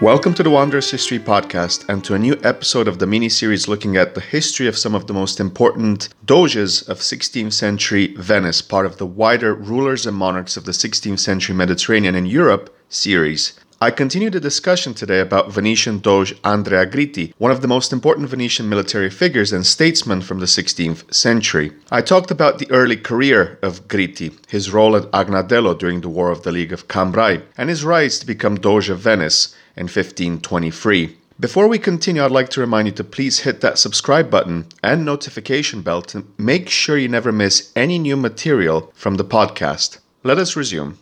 Welcome to the Wanderers History Podcast and to a new episode of the mini series looking at the history of some of the most important doges of 16th century Venice, part of the wider Rulers and Monarchs of the 16th century Mediterranean and Europe series. I continue the discussion today about Venetian Doge Andrea Gritti, one of the most important Venetian military figures and statesmen from the 16th century. I talked about the early career of Gritti, his role at Agnadello during the War of the League of Cambrai, and his rise to become Doge of Venice in 1523. Before we continue, I'd like to remind you to please hit that subscribe button and notification bell to make sure you never miss any new material from the podcast. Let us resume.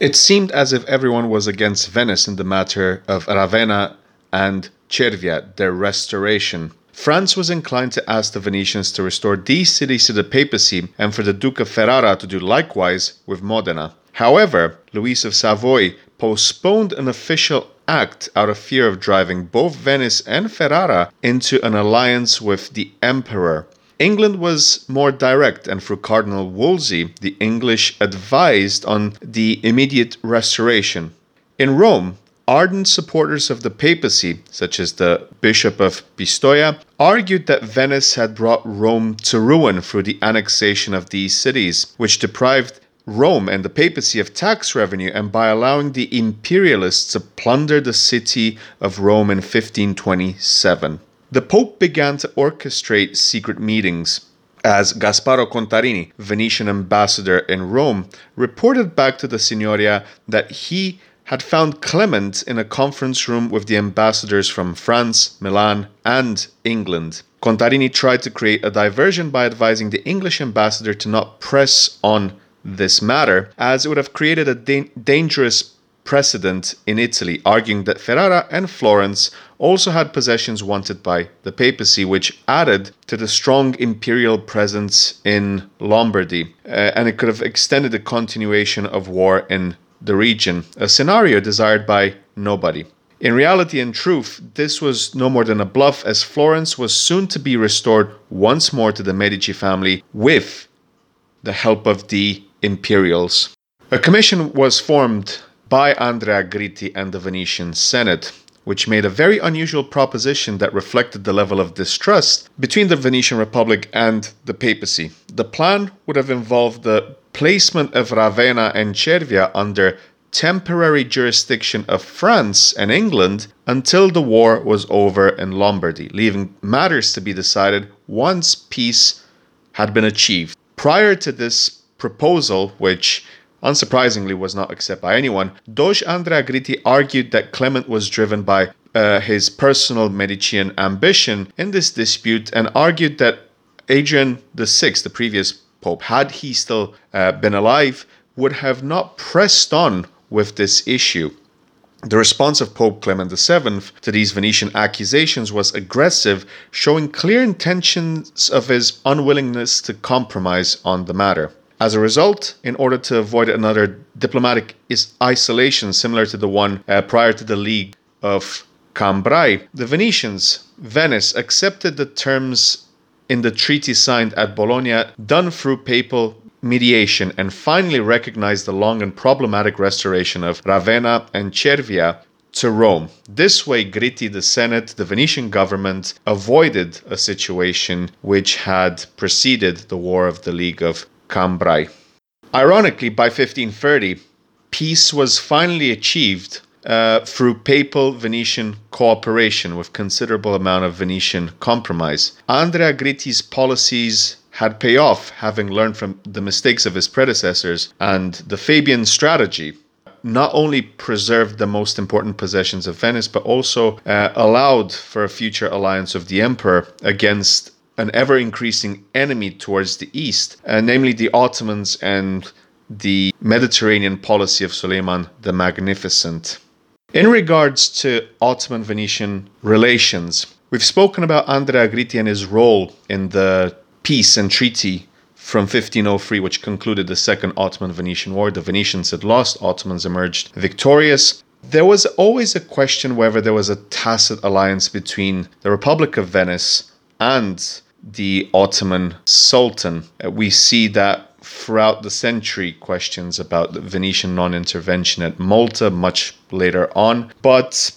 It seemed as if everyone was against Venice in the matter of Ravenna and Cervia, their restoration. France was inclined to ask the Venetians to restore these cities to the papacy and for the Duke of Ferrara to do likewise with Modena. However, Louis of Savoy postponed an official act out of fear of driving both Venice and Ferrara into an alliance with the emperor. England was more direct, and through Cardinal Wolsey, the English advised on the immediate restoration. In Rome, ardent supporters of the papacy, such as the Bishop of Pistoia, argued that Venice had brought Rome to ruin through the annexation of these cities, which deprived Rome and the papacy of tax revenue and by allowing the imperialists to plunder the city of Rome in 1527. The Pope began to orchestrate secret meetings. As Gasparo Contarini, Venetian ambassador in Rome, reported back to the Signoria that he had found Clement in a conference room with the ambassadors from France, Milan, and England. Contarini tried to create a diversion by advising the English ambassador to not press on this matter, as it would have created a da- dangerous precedent in Italy, arguing that Ferrara and Florence also had possessions wanted by the papacy, which added to the strong imperial presence in Lombardy, uh, and it could have extended the continuation of war in the region, a scenario desired by nobody. In reality and truth, this was no more than a bluff, as Florence was soon to be restored once more to the Medici family with the help of the imperials. A commission was formed by Andrea Gritti and the Venetian Senate, which made a very unusual proposition that reflected the level of distrust between the Venetian Republic and the papacy. The plan would have involved the placement of Ravenna and Cervia under temporary jurisdiction of France and England until the war was over in Lombardy, leaving matters to be decided once peace had been achieved. Prior to this proposal, which unsurprisingly was not accepted by anyone, Doge Andrea Gritti argued that Clement was driven by uh, his personal Medician ambition in this dispute and argued that Adrian VI, the previous pope, had he still uh, been alive, would have not pressed on with this issue. The response of Pope Clement VII to these Venetian accusations was aggressive, showing clear intentions of his unwillingness to compromise on the matter. As a result, in order to avoid another diplomatic isolation similar to the one uh, prior to the League of Cambrai, the Venetians, Venice, accepted the terms in the treaty signed at Bologna, done through papal mediation, and finally recognized the long and problematic restoration of Ravenna and Cervia to Rome. This way, Gritti, the Senate, the Venetian government avoided a situation which had preceded the War of the League of Cambrai. Ironically, by 1530, peace was finally achieved uh, through papal Venetian cooperation with considerable amount of Venetian compromise. Andrea Gritti's policies had paid off, having learned from the mistakes of his predecessors, and the Fabian strategy not only preserved the most important possessions of Venice, but also uh, allowed for a future alliance of the emperor against an ever increasing enemy towards the east, uh, namely the Ottomans and the Mediterranean policy of Suleiman the Magnificent. In regards to Ottoman Venetian relations, we've spoken about Andrea Gritti and his role in the peace and treaty from 1503, which concluded the Second Ottoman Venetian War. The Venetians had lost, Ottomans emerged victorious. There was always a question whether there was a tacit alliance between the Republic of Venice and the Ottoman Sultan. Uh, we see that throughout the century questions about the Venetian non intervention at Malta much later on. But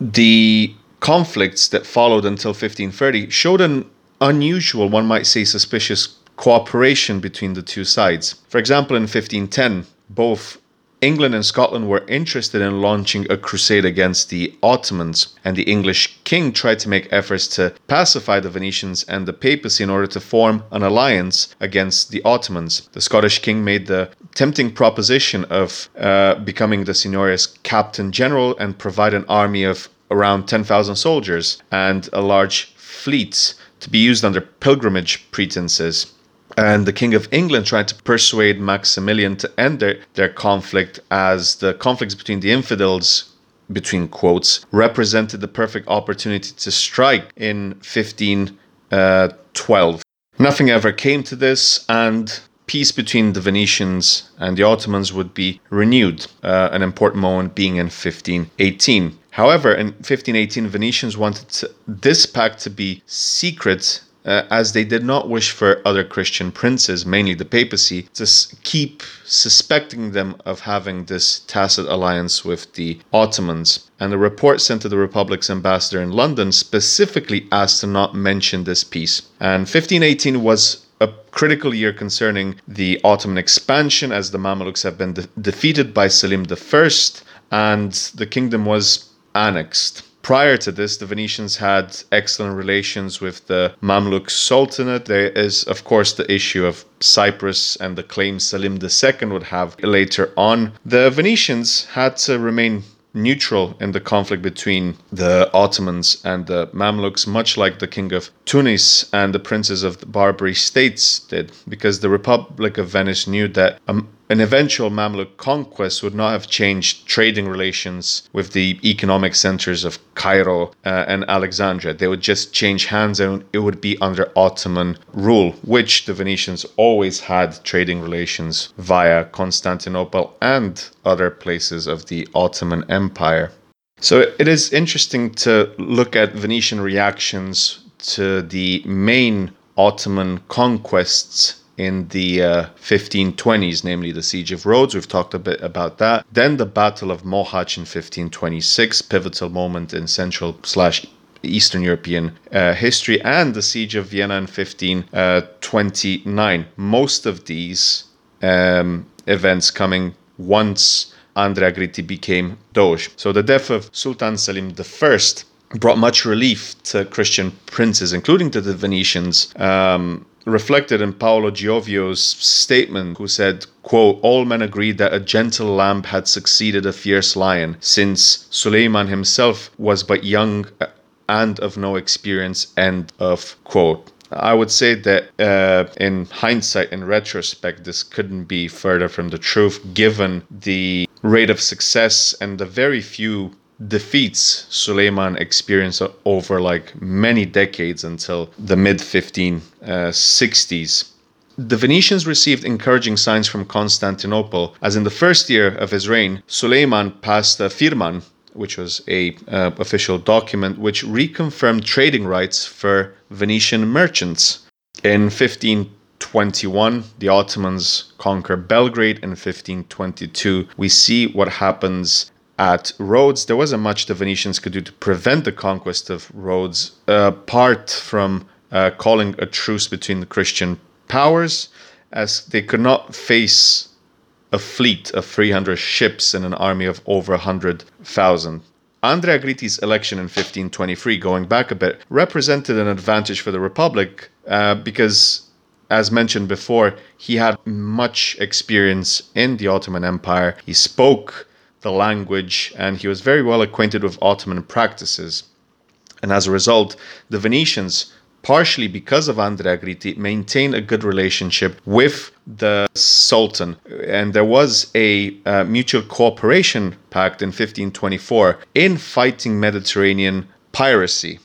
the conflicts that followed until 1530 showed an unusual, one might say suspicious, cooperation between the two sides. For example, in 1510, both England and Scotland were interested in launching a crusade against the Ottomans, and the English king tried to make efforts to pacify the Venetians and the papacy in order to form an alliance against the Ottomans. The Scottish king made the tempting proposition of uh, becoming the Signoria's captain general and provide an army of around 10,000 soldiers and a large fleet to be used under pilgrimage pretenses. And the King of England tried to persuade Maximilian to end their, their conflict as the conflicts between the infidels, between quotes, represented the perfect opportunity to strike in 1512. Nothing ever came to this, and peace between the Venetians and the Ottomans would be renewed, uh, an important moment being in 1518. However, in 1518, Venetians wanted to, this pact to be secret uh, as they did not wish for other Christian princes, mainly the papacy, to keep suspecting them of having this tacit alliance with the Ottomans. And a report sent to the Republic's ambassador in London specifically asked to not mention this peace. And 1518 was a critical year concerning the Ottoman expansion, as the Mamluks have been de- defeated by Selim I, and the kingdom was annexed. Prior to this, the Venetians had excellent relations with the Mamluk Sultanate. There is, of course, the issue of Cyprus and the claim Selim II would have later on. The Venetians had to remain neutral in the conflict between the Ottomans and the Mamluks, much like the king of Tunis and the princes of the Barbary states did, because the Republic of Venice knew that um, an eventual Mamluk conquest would not have changed trading relations with the economic centers of Cairo uh, and Alexandria. They would just change hands and it would be under Ottoman rule, which the Venetians always had trading relations via Constantinople and other places of the Ottoman Empire. So it is interesting to look at Venetian reactions to the main Ottoman conquests in the uh, 1520s, namely the Siege of Rhodes. We've talked a bit about that. Then the Battle of Mohacs in 1526, pivotal moment in Central slash Eastern European uh, history, and the Siege of Vienna in 1529. Most of these um, events coming once Andrea Gritti became Doge. So the death of Sultan Selim I brought much relief to Christian princes, including to the Venetians. Um, reflected in Paolo Giovio's statement, who said, quote, All men agreed that a gentle lamb had succeeded a fierce lion, since Suleiman himself was but young and of no experience, end of quote. I would say that uh, in hindsight, in retrospect, this couldn't be further from the truth given the rate of success and the very few defeats Suleiman experienced over like many decades until the mid 1560s. The Venetians received encouraging signs from Constantinople, as in the first year of his reign, Suleiman passed a Firman, which was a uh, official document which reconfirmed trading rights for Venetian merchants. In 1521, the Ottomans conquer Belgrade. In 1522, we see what happens at Rhodes, there wasn't much the Venetians could do to prevent the conquest of Rhodes, uh, apart from uh, calling a truce between the Christian powers, as they could not face a fleet of 300 ships and an army of over 100,000. Andrea Gritti's election in 1523, going back a bit, represented an advantage for the Republic uh, because, as mentioned before, he had much experience in the Ottoman Empire. He spoke the language, and he was very well acquainted with Ottoman practices. And as a result, the Venetians, partially because of Andrea Gritti, maintained a good relationship with the Sultan. And there was a uh, mutual cooperation pact in 1524 in fighting Mediterranean piracy.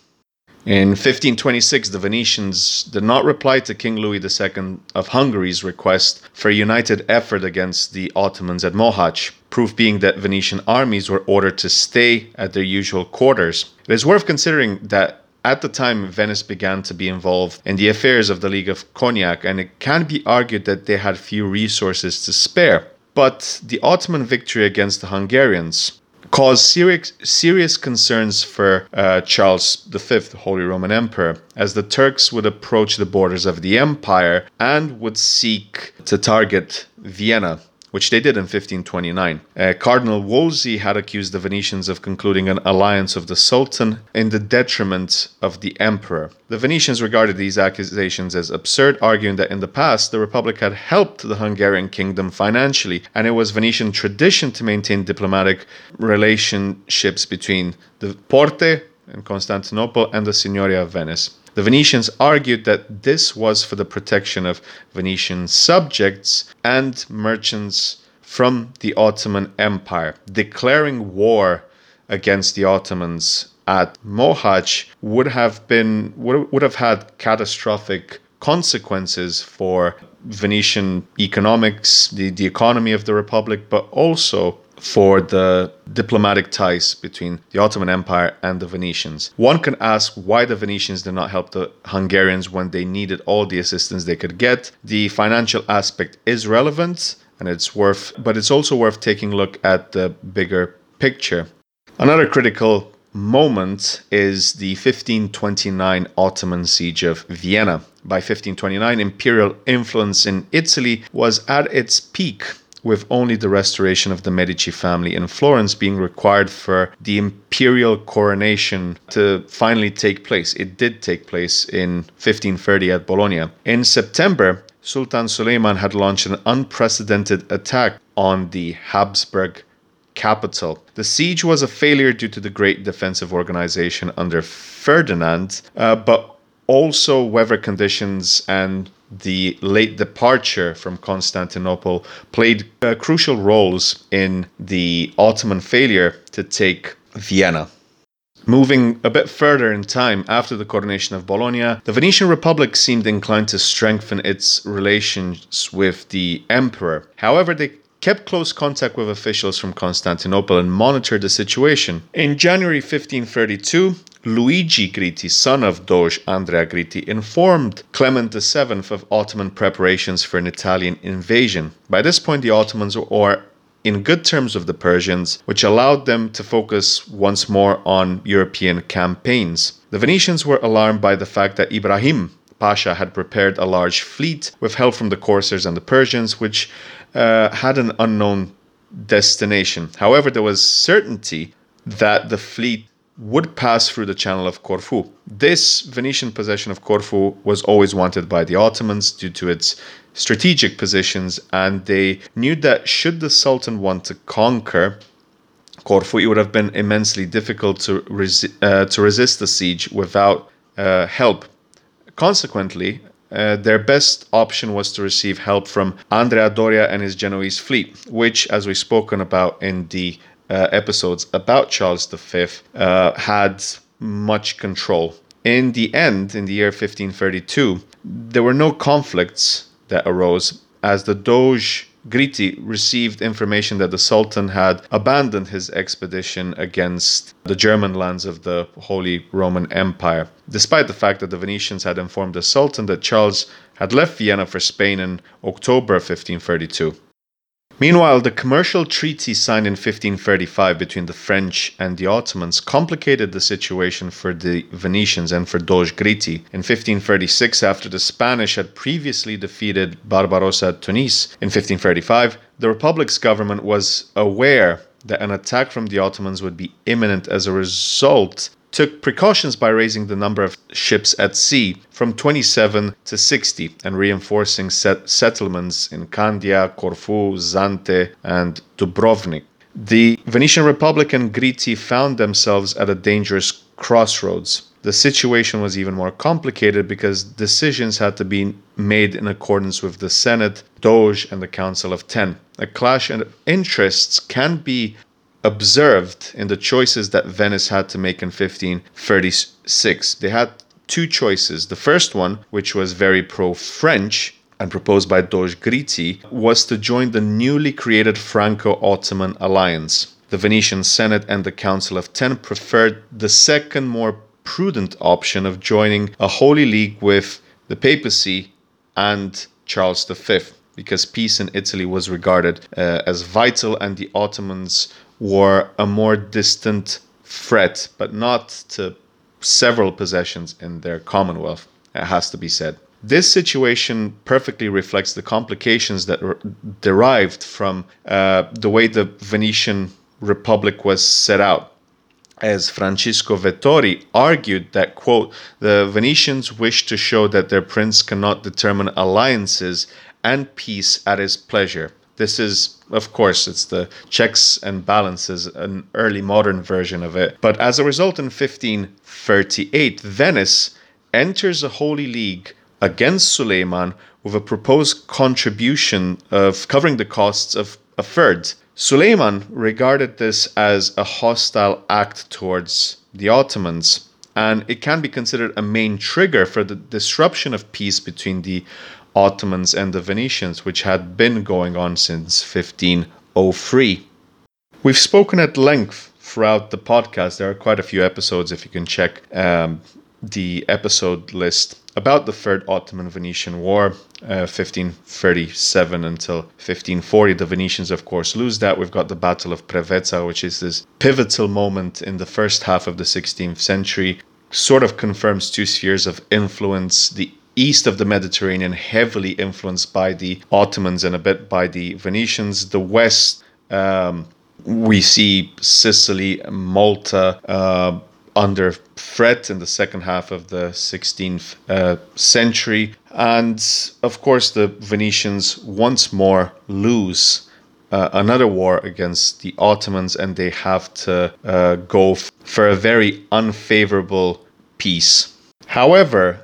In 1526, the Venetians did not reply to King Louis II of Hungary's request for a united effort against the Ottomans at Mohacs, proof being that Venetian armies were ordered to stay at their usual quarters. It is worth considering that at the time, Venice began to be involved in the affairs of the League of Cognac, and it can be argued that they had few resources to spare. But the Ottoman victory against the Hungarians caused serious, serious concerns for uh, Charles V, Holy Roman Emperor, as the Turks would approach the borders of the empire and would seek to target Vienna which they did in 1529. Uh, Cardinal Wolsey had accused the Venetians of concluding an alliance of the Sultan in the detriment of the Emperor. The Venetians regarded these accusations as absurd, arguing that in the past the Republic had helped the Hungarian kingdom financially, and it was Venetian tradition to maintain diplomatic relationships between the Porte in Constantinople and the Signoria of Venice. The Venetians argued that this was for the protection of Venetian subjects and merchants from the Ottoman Empire. Declaring war against the Ottomans at Mohacs would have been would have had catastrophic consequences for Venetian economics, the, the economy of the Republic, but also for the diplomatic ties between the Ottoman Empire and the Venetians. One can ask why the Venetians did not help the Hungarians when they needed all the assistance they could get. The financial aspect is relevant and it's worth but it's also worth taking a look at the bigger picture. Another critical moment is the 1529 Ottoman siege of Vienna. By 1529, imperial influence in Italy was at its peak with only the restoration of the Medici family in Florence being required for the imperial coronation to finally take place. It did take place in 1530 at Bologna. In September, Sultan Suleiman had launched an unprecedented attack on the Habsburg capital. The siege was a failure due to the great defensive organization under Ferdinand, uh, but also weather conditions and the late departure from Constantinople played uh, crucial roles in the Ottoman failure to take Vienna. Moving a bit further in time after the coronation of Bologna, the Venetian Republic seemed inclined to strengthen its relations with the emperor. However, they kept close contact with officials from Constantinople and monitored the situation. In January 1532, Luigi Gritti, son of Doge Andrea Gritti, informed Clement VII of Ottoman preparations for an Italian invasion. By this point, the Ottomans were in good terms with the Persians, which allowed them to focus once more on European campaigns. The Venetians were alarmed by the fact that Ibrahim Pasha had prepared a large fleet with help from the Corsairs and the Persians, which uh, had an unknown destination. However, there was certainty that the fleet would pass through the channel of Corfu. This Venetian possession of Corfu was always wanted by the Ottomans due to its strategic positions, and they knew that should the Sultan want to conquer Corfu, it would have been immensely difficult to, resi- uh, to resist the siege without uh, help. Consequently, uh, their best option was to receive help from Andrea Doria and his Genoese fleet, which, as we've spoken about in the uh, episodes about Charles V uh, had much control. In the end, in the year 1532, there were no conflicts that arose as the Doge Gritti received information that the Sultan had abandoned his expedition against the German lands of the Holy Roman Empire, despite the fact that the Venetians had informed the Sultan that Charles had left Vienna for Spain in October 1532. Meanwhile, the commercial treaty signed in 1535 between the French and the Ottomans complicated the situation for the Venetians and for Doge Gritti. In 1536, after the Spanish had previously defeated Barbarossa at Tunis in 1535, the Republic's government was aware that an attack from the Ottomans would be imminent as a result took precautions by raising the number of ships at sea from 27 to 60 and reinforcing set- settlements in Candia, Corfu, Zante, and Dubrovnik. The Venetian Republic and Gritti found themselves at a dangerous crossroads. The situation was even more complicated because decisions had to be made in accordance with the Senate, Doge, and the Council of Ten. A clash of interests can be observed in the choices that Venice had to make in 1536. They had two choices. The first one, which was very pro French, and proposed by Doge Gritti, was to join the newly created Franco Ottoman alliance. The Venetian Senate and the Council of Ten preferred the second, more prudent option of joining a holy league with the papacy and Charles V, because peace in Italy was regarded uh, as vital and the Ottomans were a more distant threat, but not to several possessions in their commonwealth, it has to be said. This situation perfectly reflects the complications that were derived from uh, the way the Venetian Republic was set out. As Francisco Vettori argued that, quote, the Venetians wish to show that their prince cannot determine alliances and peace at his pleasure. This is, of course, it's the checks and balances, an early modern version of it. But as a result, in 1538, Venice enters a Holy League against Suleiman with a proposed contribution of covering the costs of a third. Suleiman regarded this as a hostile act towards the Ottomans, and it can be considered a main trigger for the disruption of peace between the Ottomans and the Venetians, which had been going on since 1503. We've spoken at length throughout the podcast. There are quite a few episodes, if you can check um, the episode list about the Third Ottoman Venetian War, uh, 1537 until 1540. The Venetians, of course, lose that. We've got the Battle of Preveza, which is this pivotal moment in the first half of the 16th century, sort of confirms two spheres of influence. The east of the Mediterranean, heavily influenced by the Ottomans and a bit by the Venetians. The west, um, we see Sicily, Malta, uh, under threat in the second half of the 16th uh, century. And of course, the Venetians once more lose uh, another war against the Ottomans and they have to uh, go f- for a very unfavorable peace. However,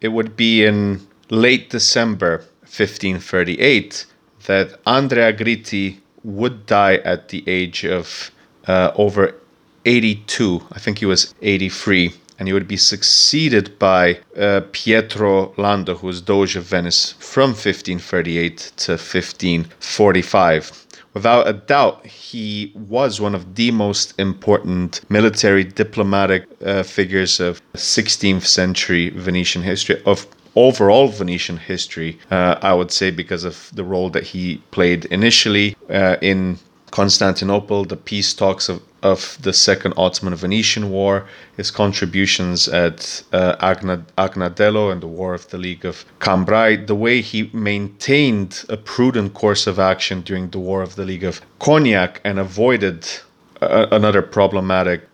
it would be in late December 1538 that Andrea Gritti would die at the age of uh, over 82. I think he was 83. And he would be succeeded by uh, Pietro Lando, who was Doge of Venice from 1538 to 1545. Without a doubt, he was one of the most important military diplomatic uh, figures of 16th century Venetian history, of overall Venetian history, uh, I would say, because of the role that he played initially uh, in Constantinople, the peace talks of, of the Second Ottoman Venetian War, his contributions at uh, Agnadello and the War of the League of Cambrai, the way he maintained a prudent course of action during the War of the League of Cognac and avoided uh, another problematic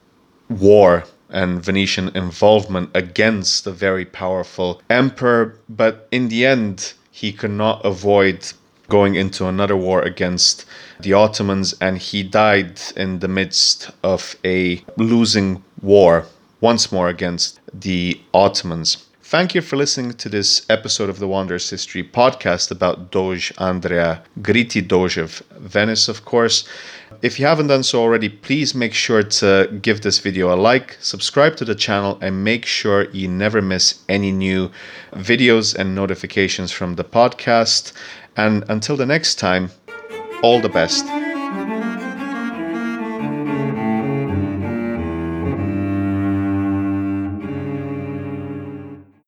war and Venetian involvement against a very powerful emperor. But in the end, he could not avoid going into another war against the Ottomans, and he died in the midst of a losing war once more against the Ottomans. Thank you for listening to this episode of the Wanderers History podcast about Doge Andrea Gritti, Doge of Venice, of course. If you haven't done so already, please make sure to give this video a like, subscribe to the channel, and make sure you never miss any new videos and notifications from the podcast. And until the next time, all the best.